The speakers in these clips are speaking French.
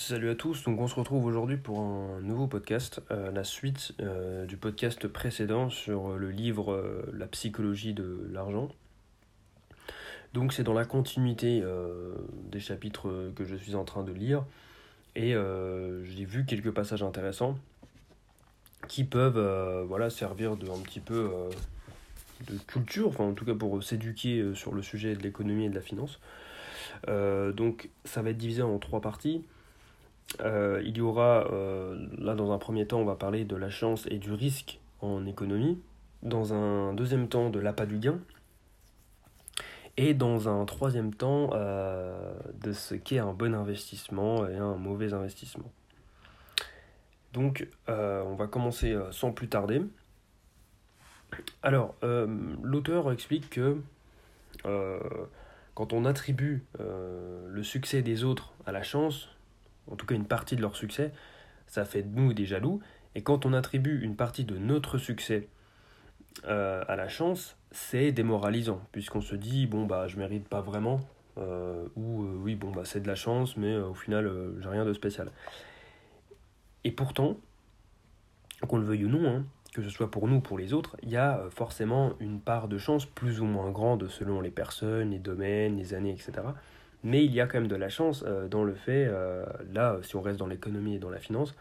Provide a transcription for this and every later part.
Salut à tous, on se retrouve aujourd'hui pour un nouveau podcast, euh, la suite euh, du podcast précédent sur le livre euh, La psychologie de l'argent. Donc c'est dans la continuité des chapitres que je suis en train de lire et j'ai vu quelques passages intéressants qui peuvent voilà, servir de un petit peu de culture, en tout cas pour s'éduquer sur le sujet de l'économie et de la finance. donc ça va être divisé en trois parties. Euh, il y aura, euh, là dans un premier temps, on va parler de la chance et du risque en économie. Dans un deuxième temps, de l'appât du gain. Et dans un troisième temps, euh, de ce qu'est un bon investissement et un mauvais investissement. Donc, on va commencer sans plus tarder. Alors, l'auteur explique que quand on attribue le succès des autres à la chance, en tout cas une partie de leur succès, ça fait de nous des jaloux. Et quand on attribue une partie de notre succès euh, à la chance, c'est démoralisant, puisqu'on se dit, bon, bah, je mérite pas vraiment, euh, ou euh, oui, bon, bah, c'est de la chance, mais au final, j'ai rien de spécial. Et pourtant, qu'on le veuille ou non, hein, que ce soit pour nous ou pour les autres, il y a forcément une part de chance plus ou moins grande selon les personnes, les domaines, les années, etc. Mais il y a quand même de la chance euh, dans le fait, euh, là, si on reste dans l'économie et dans la finance,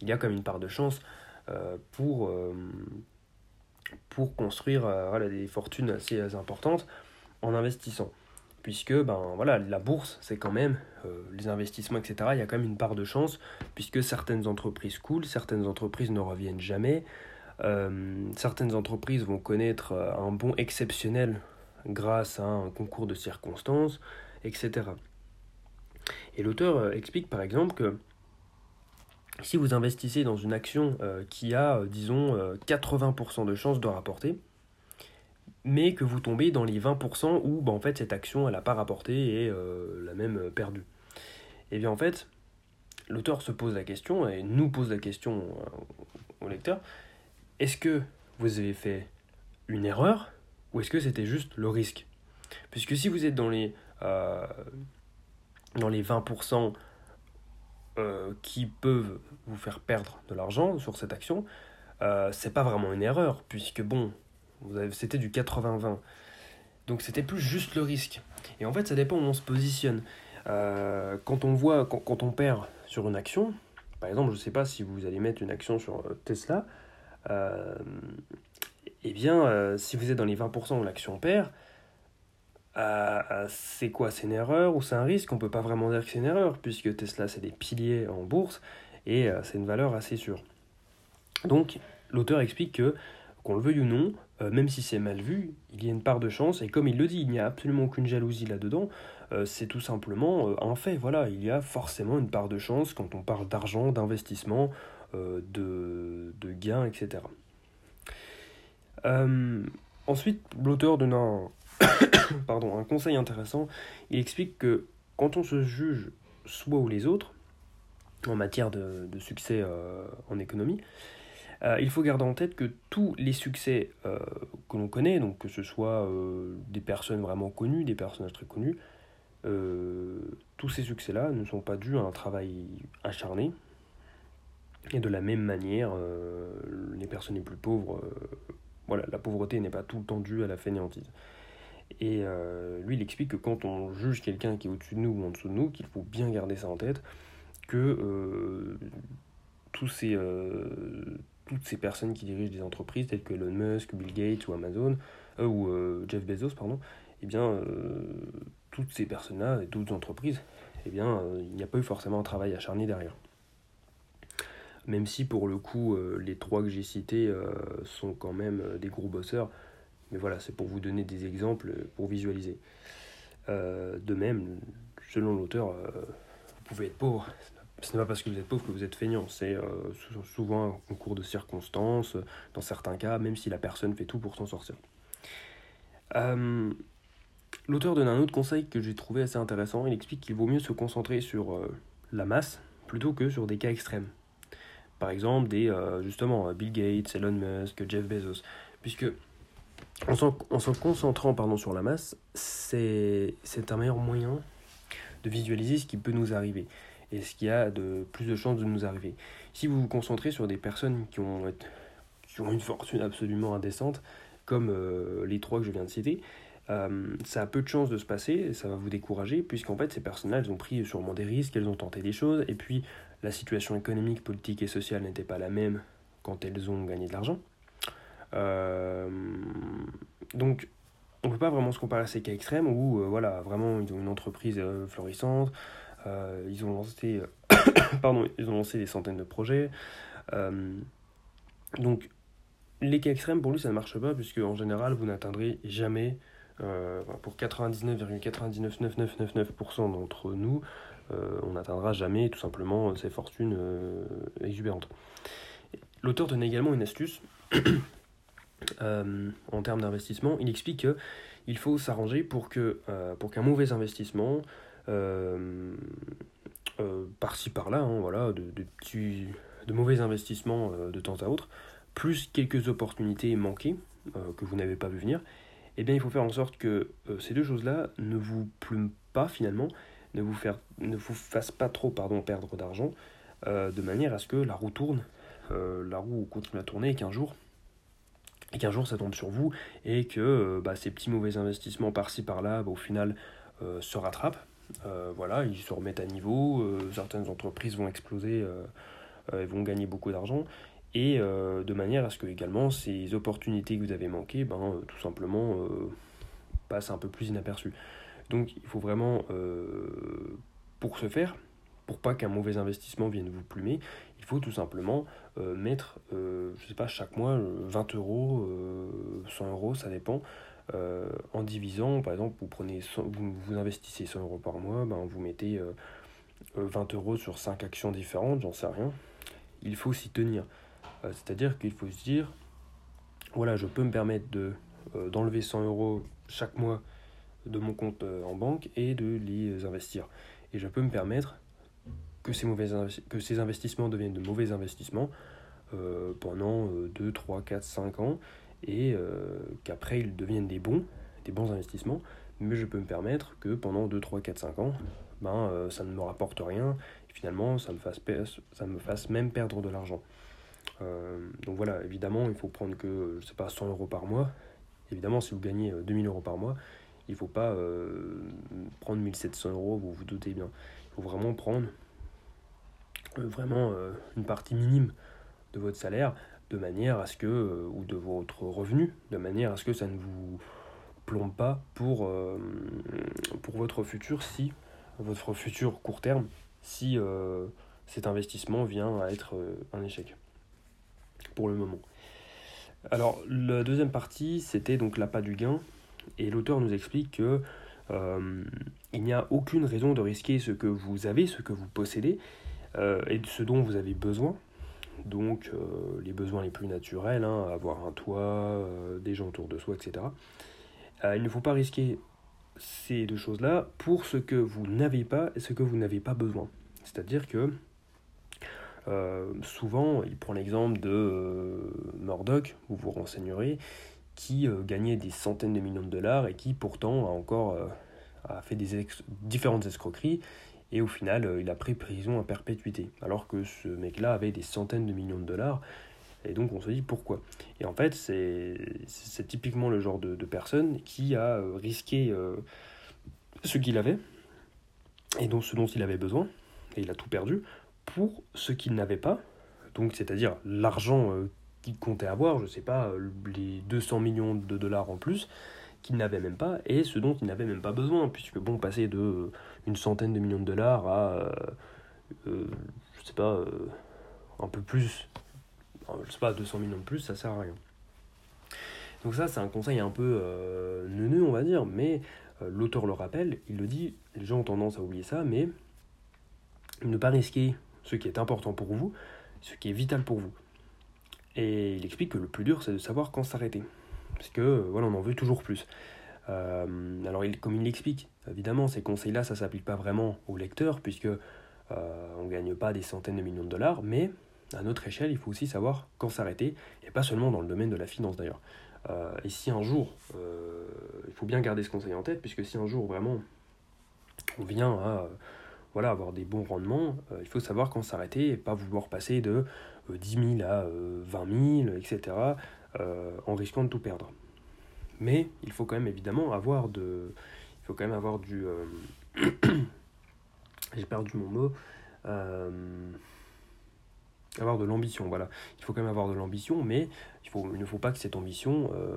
il y a quand même une part de chance euh, pour, pour construire voilà, des fortunes assez importantes en investissant. Puisque ben, voilà, la bourse, c'est quand même les investissements, etc. Il y a quand même une part de chance, puisque certaines entreprises coulent, certaines entreprises ne reviennent jamais. certaines entreprises vont connaître un bond exceptionnel grâce à un concours de circonstances etc. Et l'auteur euh, explique par exemple que si vous investissez dans une action euh, qui a, euh, disons, 80% de chances de rapporter, mais que vous tombez dans les 20% où bah, en fait cette action elle n'a pas rapporté et l'a même perdu. Et eh bien en fait, l'auteur se pose la question et nous pose la question au lecteur est-ce que vous avez fait une erreur ou est-ce que c'était juste le risque? Puisque si vous êtes dans les dans les 20% euh, qui peuvent vous faire perdre de l'argent sur cette action, euh, c'est pas vraiment une erreur, puisque bon, c'était du 80-20. Donc c'était plus juste le risque. Et en fait, ça dépend où on se positionne. quand on voit, quand, on perd sur une action, par exemple, je sais pas si vous allez mettre une action sur Tesla, eh bien, si vous êtes dans les 20% où l'action perd, c'est quoi C'est une erreur ou c'est un risque? On peut pas vraiment dire que c'est une erreur, puisque Tesla, c'est des piliers en bourse et euh, c'est une valeur assez sûre. Donc, l'auteur explique que, qu'on le veuille ou non, euh, même si c'est mal vu, il y a une part de chance, et comme il le dit, il n'y a absolument aucune jalousie là-dedans, euh, c'est tout simplement un fait. Voilà, il y a forcément une part de chance quand on parle d'argent, d'investissement, de, de gains, etc. ensuite, l'auteur donne un, pardon, un conseil intéressant. Il explique que quand on se juge soi ou les autres, en matière de, succès euh, en économie, euh, il faut garder en tête que tous les succès euh, que l'on connaît, donc que ce soit des personnes vraiment connues, des personnages très connus, tous ces succès-là ne sont pas dus à un travail acharné. Et de la même manière, les personnes les plus pauvres, voilà, la pauvreté n'est pas tout le temps due à la fainéantise. Et euh, lui, il explique que quand on juge quelqu'un qui est au-dessus de nous ou en dessous de nous, qu'il faut bien garder ça en tête, que euh, tous ces, euh, toutes ces personnes qui dirigent des entreprises telles que Elon Musk, Bill Gates ou Amazon, ou Jeff Bezos, pardon, eh bien, toutes ces personnes-là et d'autres entreprises, eh bien, il n'y a pas eu forcément un travail acharné derrière. Même si pour le coup, les trois que j'ai cités sont quand même des gros bosseurs, mais voilà, c'est pour vous donner des exemples, pour visualiser. Euh, de même, selon l'auteur, euh, vous pouvez être pauvre. Ce n'est pas parce que vous êtes pauvre que vous êtes feignant. C'est euh, souvent un concours de circonstances, dans certains cas, même si la personne fait tout pour s'en sortir. L'auteur donne un autre conseil que j'ai trouvé assez intéressant. Il explique qu'il vaut mieux se concentrer sur la masse plutôt que sur des cas extrêmes. Par exemple, des, justement, Bill Gates, Elon Musk, Jeff Bezos. Puisque en se concentrant pardon, sur la masse, c'est un meilleur moyen de visualiser ce qui peut nous arriver. et ce qui a de plus de chances de nous arriver. Si vous vous concentrez sur des personnes qui ont, une fortune absolument indécente, comme euh, les trois que je viens de citer, euh, ça a peu de chances de se passer, ça va vous décourager, puisqu'en fait ces personnes-là, elles ont pris sûrement des risques, elles ont tenté des choses, et puis la situation économique, politique et sociale n'était pas la même quand elles ont gagné de l'argent. Euh, donc on ne peut pas vraiment se comparer à ces cas extrêmes où voilà, vraiment ils ont une entreprise florissante, ils ont lancé pardon, ils ont lancé des centaines de projets. donc les cas extrêmes, pour lui, ça ne marche pas, puisque en général, vous n'atteindrez jamais, euh, pour 99,99999% d'entre nous, euh, on n'atteindra jamais tout simplement ces fortunes euh, exubérantes. L'auteur donne également une astuce en termes d'investissement. Il explique qu'il faut s'arranger pour que pour qu'un mauvais investissement, par-ci par-là, hein, voilà, de, de, petits, de mauvais investissements de temps à autre, plus quelques opportunités manquées euh, que vous n'avez pas vu venir, eh bien il faut faire en sorte que euh, ces deux choses-là ne vous plument pas finalement, ne vous, faire, ne vous fassent pas trop pardon, perdre d'argent, euh, de manière à ce que la roue tourne, la roue continue à tourner et qu'un jour, et qu'un jour ça tombe sur vous et que bah, ces petits mauvais investissements par-ci par-là, bah, au final, se rattrapent. voilà, ils se remettent à niveau, certaines entreprises vont exploser et vont gagner beaucoup d'argent et euh, de manière à ce que également ces opportunités que vous avez manquées, ben, euh, tout simplement euh, passent un peu plus inaperçues. Donc il faut vraiment, pour ce faire, pour pas qu'un mauvais investissement vienne vous plumer, il faut tout simplement mettre, je sais pas, chaque mois 20 euros, 100 euros, ça dépend, en divisant, par exemple, vous, prenez vous, vous, investissez 100 euros par mois, ben, vous mettez 20 euros sur 5 actions différentes, j'en sais rien. Il faut s'y tenir. Euh, c'est-à-dire qu'il faut se dire, voilà, je peux me permettre de, euh, d'enlever 100 euros chaque mois de mon compte euh, en banque et de les investir. Et je peux me permettre que ces, investissements deviennent de mauvais investissements pendant 2, 3, 4, 5 ans et qu'après ils deviennent des bons, des bons investissements. Mais je peux me permettre que pendant 2, 3, 4, 5 ans, ben, ça ne me rapporte rien et finalement ça me fasse, ça me fasse même perdre de l'argent. Euh, donc voilà, évidemment, il faut prendre que, je sais pas, 100 euros par mois. Évidemment, si vous gagnez 2000 euh, euros par mois, il ne faut pas euh, prendre 1700 euros, vous vous doutez bien. Il faut vraiment prendre vraiment une partie minime de votre salaire de manière à ce que, ou de votre revenu, de manière à ce que ça ne vous plombe pas pour, pour votre futur si, votre futur court terme, si cet investissement vient à être un échec pour le moment. Alors, la deuxième partie, c'était donc l'appât du gain, et l'auteur nous explique que euh, il n'y a aucune raison de risquer ce que vous avez, ce que vous possédez, euh, et ce dont vous avez besoin. Donc, euh, les besoins les plus naturels, hein, avoir un toit, des gens autour de soi, etc. il ne faut pas risquer ces deux choses-là pour ce que vous n'avez pas et ce que vous n'avez pas besoin. C'est-à-dire que euh, souvent, il prend l'exemple de euh, Murdoch, vous vous renseignerez, qui euh, gagnait des centaines de millions de dollars et qui pourtant a encore a fait des différentes escroqueries et au final il a pris prison à perpétuité. Alors que ce mec là avait des centaines de millions de dollars. Et donc on se dit pourquoi? Et en fait c'est typiquement le genre de, personne qui a risqué ce qu'il avait et donc ce dont il avait besoin. Et il a tout perdu pour ce qu'il n'avait pas, donc c'est-à-dire l'argent euh, qu'il comptait avoir, je ne sais pas, euh, les 200 millions de dollars en plus, qu'il n'avait même pas, et ce dont il n'avait même pas besoin, puisque bon, passer de euh, une centaine de millions de dollars à, euh, je sais pas, un peu plus, je sais pas, 200 millions de plus, ça sert à rien. Donc ça, c'est un conseil un peu neuneux, on va dire, mais l'auteur le rappelle, il le dit, les gens ont tendance à oublier ça, mais ne pas risquer ce qui est important pour vous, ce qui est vital pour vous. Et il explique que le plus dur, c'est de savoir quand s'arrêter. Parce que, voilà, on en veut toujours plus. Euh, alors, il, comme il l'explique, évidemment, ces conseils-là, ça ne s'applique pas vraiment au lecteur, puisque euh, on ne gagne pas des centaines de millions de dollars, mais à notre échelle, il faut aussi savoir quand s'arrêter, et pas seulement dans le domaine de la finance d'ailleurs. Euh, et si un jour, il faut bien garder ce conseil en tête, puisque si un jour vraiment on vient à voilà, avoir des bons rendements, il faut savoir quand s'arrêter et pas vouloir passer de 10 000 à 20 000, etc., en risquant de tout perdre. Mais il faut quand même évidemment avoir de, il faut quand même avoir du, j'ai perdu mon mot, avoir de l'ambition, voilà. Il faut quand même avoir de l'ambition, mais il, faut, ne faut pas que cette ambition euh,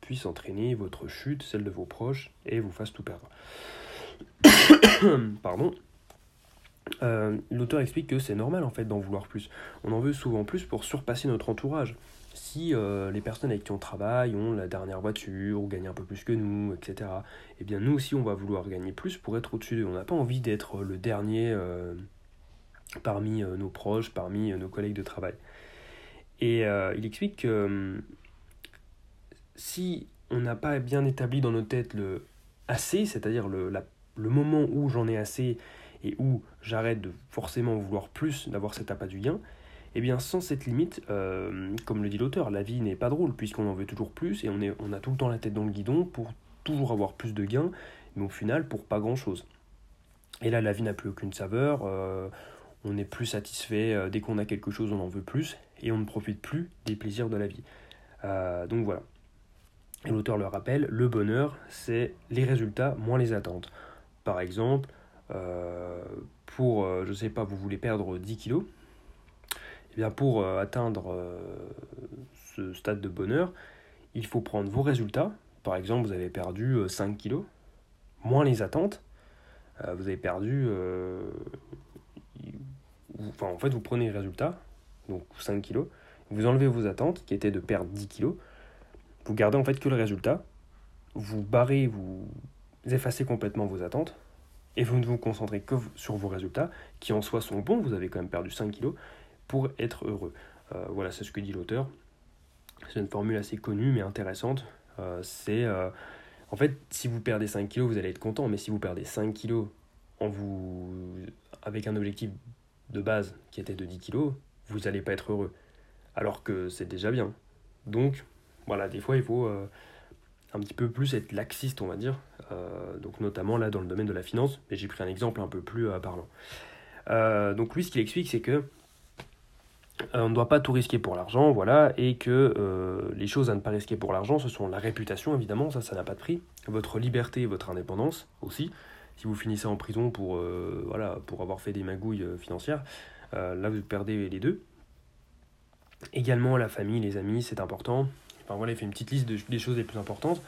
puisse entraîner votre chute, celle de vos proches, et vous fasse tout perdre. Pardon. Euh, l'auteur explique que c'est normal en fait d'en vouloir plus. On en veut souvent plus pour surpasser notre entourage. Si euh, les personnes avec qui on travaille ont la dernière voiture ou gagnent un peu plus que nous, etc., eh bien nous aussi on va vouloir gagner plus pour être au-dessus d'eux. On n'a pas envie d'être le dernier parmi euh, nos proches, parmi euh, nos collègues de travail. Et euh, il explique que si on n'a pas bien établi dans nos têtes le assez, c'est-à-dire le, le moment où j'en ai assez et où j'arrête de forcément vouloir plus, d'avoir cet appât du gain, eh bien sans cette limite, comme le dit l'auteur, la vie n'est pas drôle puisqu'on en veut toujours plus et on, a tout le temps la tête dans le guidon pour toujours avoir plus de gains, mais au final pour pas grand-chose. Et là, la vie n'a plus aucune saveur, on n'est plus satisfait, euh, dès qu'on a quelque chose on en veut plus, et on ne profite plus des plaisirs de la vie. Euh, donc voilà. Et l'auteur le rappelle, le bonheur, c'est les résultats moins les attentes. Par exemple, euh, pour, je sais pas, vous voulez perdre 10 kilos, eh bien pour atteindre ce stade de bonheur, il faut prendre vos résultats. Par exemple, vous avez perdu 5 kilos, moins les attentes. vous avez perdu enfin, en fait, vous prenez les résultats, donc 5 kilos, vous enlevez vos attentes, qui étaient de perdre 10 kilos, vous gardez en fait que le résultat, vous barrez, vous effacez complètement vos attentes, et vous ne vous concentrez que sur vos résultats, qui en soi sont bons, vous avez quand même perdu 5 kilos, pour être heureux. Euh, voilà, c'est ce que dit l'auteur. C'est une formule assez connue mais intéressante. Euh, c'est euh, en fait, si vous perdez 5 kilos, vous allez être content, mais si vous perdez 5 kilos en vous, avec un objectif de base qui était de 10 kg, vous n'allez pas être heureux. Alors que c'est déjà bien. Donc, voilà, des fois, il faut un petit peu plus être laxiste, on va dire. Donc, notamment là, dans le domaine de la finance. Mais j'ai pris un exemple un peu plus parlant. donc, lui, ce qu'il explique, c'est que on ne doit pas tout risquer pour l'argent, voilà, et que les choses à ne pas risquer pour l'argent, ce sont la réputation, évidemment, ça, ça n'a pas de prix, votre liberté, votre indépendance aussi, si vous finissez en prison pour, euh, avoir fait des magouilles euh, financières, euh, là vous perdez les deux. Également la famille, les amis, c'est important. Enfin voilà, il fait une petite liste des choses les plus importantes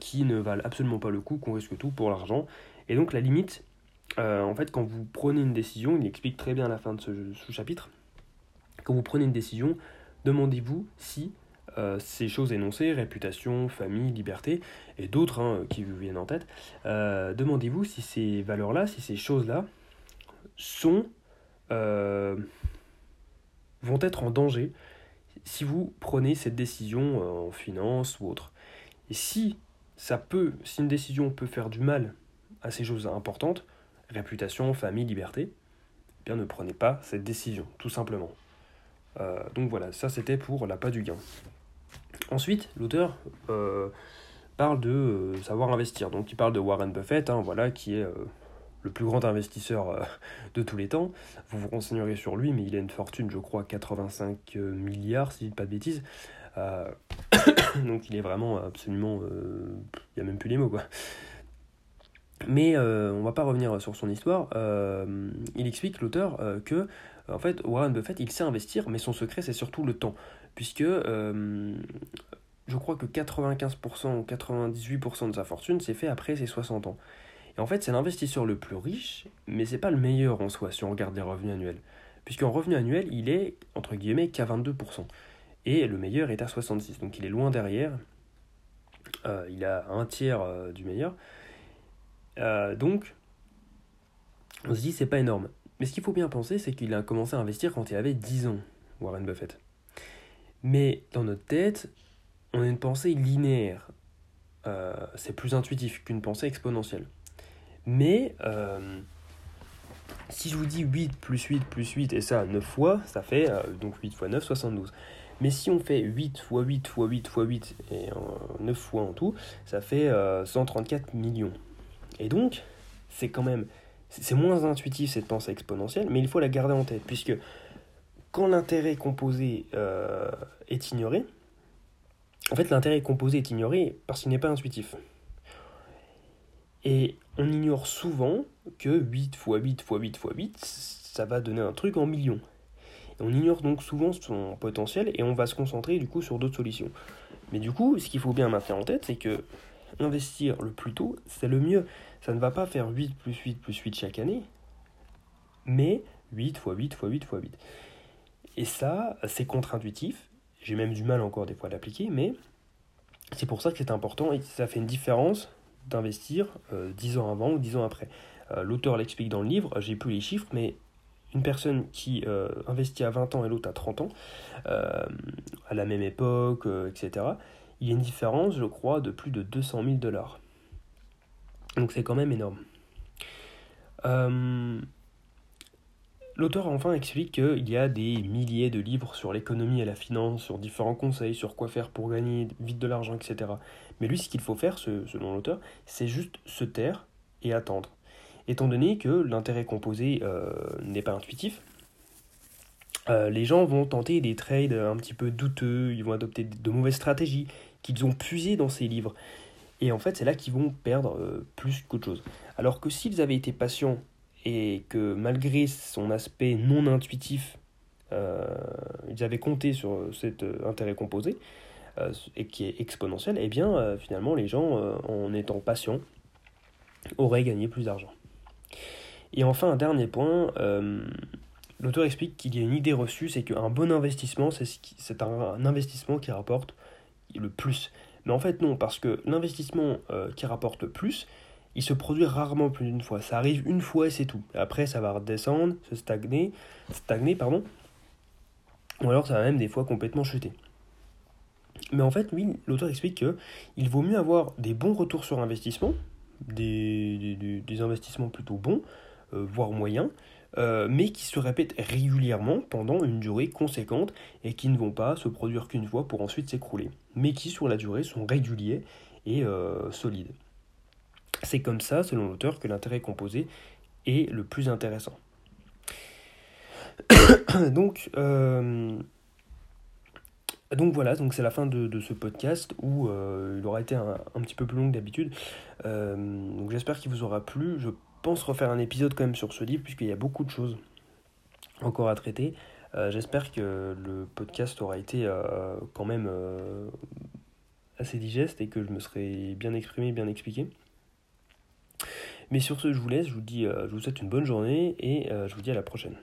qui ne valent absolument pas le coup, qu'on risque tout pour l'argent. Et donc la limite, en fait, quand vous prenez une décision, il explique très bien à la fin de ce, ce chapitre, quand vous prenez une décision, demandez-vous si euh, ces choses énoncées, réputation, famille, liberté, et d'autres hein, qui vous viennent en tête, euh, demandez-vous si ces valeurs-là, si ces choses-là sont euh, vont être en danger si vous prenez cette décision en finance ou autre. Et si ça peut, si une décision peut faire du mal à ces choses importantes, réputation, famille, liberté, eh bien ne prenez pas cette décision, tout simplement. Donc voilà, ça c'était pour la pas du gain. Ensuite, l'auteur euh, parle de euh, savoir investir. Donc il parle de Warren Buffett, hein, voilà, qui est euh, le plus grand investisseur de tous les temps. Vous vous renseignerez sur lui, mais il a une fortune, je crois, 85 milliards, si je dis pas de bêtises. donc il est vraiment absolument... Il n'y a même plus les mots, quoi. Mais on va pas revenir sur son histoire. il explique, l'auteur, que en fait, Warren Buffett, il sait investir, mais son secret, c'est surtout le temps puisque euh, je crois que 95% ou 98% de sa fortune s'est fait après ses 60 ans. Et en fait, c'est l'investisseur le plus riche, mais c'est pas le meilleur en soi si on regarde les revenus annuels. Puisqu'en revenu annuel, il est, entre guillemets, qu'à 22%. Et le meilleur est à 66%. Donc il est loin derrière. Euh, il a un tiers euh, du meilleur. donc, on se dit, c'est pas énorme. Mais ce qu'il faut bien penser, c'est qu'il a commencé à investir quand il avait 10 ans, Warren Buffett. Mais dans notre tête, on a une pensée linéaire. Euh, c'est plus intuitif qu'une pensée exponentielle. Mais euh, si je vous dis 8 plus 8 plus 8 et ça 9 fois, ça fait euh, donc 8 fois 9, 72. Mais si on fait 8 fois 8 fois 8 fois 8 et 9 fois en tout, ça fait 134 millions. Et donc, c'est quand même c'est moins intuitif cette pensée exponentielle, mais il faut la garder en tête, puisque quand l'intérêt composé euh, est ignoré, en fait l'intérêt composé est ignoré parce qu'il n'est pas intuitif. Et on ignore souvent que 8 fois 8 fois 8 fois 8, ça va donner un truc en millions. on ignore donc souvent son potentiel et on va se concentrer du coup sur d'autres solutions. Mais du coup, ce qu'il faut bien maintenir en tête, c'est que investir le plus tôt, c'est le mieux. Ça ne va pas faire 8 plus 8 plus 8 chaque année, mais 8 fois 8 fois 8 fois 8. Et ça, c'est contre-intuitif. J'ai même du mal encore des fois à l'appliquer, mais c'est pour ça que c'est important et ça fait une différence d'investir 10 euh, ans avant ou 10 ans après. Euh, l'auteur l'explique dans le livre, j'ai plus les chiffres, mais une personne qui euh, investit à 20 ans et l'autre à 30 ans, à la même époque, etc., il y a une différence, je crois, de plus de 200 000 dollars. Donc c'est quand même énorme. L'auteur enfin explique qu'il y a des milliers de livres sur l'économie et la finance, sur différents conseils, sur quoi faire pour gagner vite de l'argent, etc. Mais lui, ce qu'il faut faire, selon l'auteur, c'est juste se taire et attendre. Étant donné que l'intérêt composé euh, n'est pas intuitif, euh, les gens vont tenter des trades un petit peu douteux, ils vont adopter de mauvaises stratégies qu'ils ont puisées dans ces livres. Et en fait, c'est là qu'ils vont perdre euh, plus qu'autre chose. Alors que s'ils avaient été patients et que malgré son aspect non intuitif, euh, ils avaient compté sur cet euh, intérêt composé, et qui est exponentiel, et eh bien finalement les gens, en étant patients, auraient gagné plus d'argent. Et enfin, un dernier point, l'auteur explique qu'il y a une idée reçue, c'est qu'un bon investissement, c'est un, investissement qui rapporte le plus. Mais en fait non, parce que l'investissement qui rapporte plus, il se produit rarement plus d'une fois. Ça arrive une fois et c'est tout. Après, ça va redescendre, se stagner, stagner, pardon. Ou alors, ça va même des fois complètement chuter. Mais en fait, lui, l'auteur explique que il vaut mieux avoir des bons retours sur investissement, des, des, investissements plutôt bons, euh, voire moyens, euh, mais qui se répètent régulièrement pendant une durée conséquente et qui ne vont pas se produire qu'une fois pour ensuite s'écrouler, mais qui sur la durée sont réguliers et euh, solides. C'est comme ça, selon l'auteur, que l'intérêt composé est le plus intéressant. donc, euh, donc voilà, donc c'est la fin de, ce podcast où il aura été un, petit peu plus long que d'habitude. Donc j'espère qu'il vous aura plu. Pense refaire un épisode quand même sur ce livre puisqu'il y a beaucoup de choses encore à traiter. j'espère que le podcast aura été quand même assez digeste et que je me serai bien exprimé, bien expliqué. Mais sur ce, je vous laisse, je vous, dis, euh, je vous souhaite une bonne journée et euh, je vous dis à la prochaine.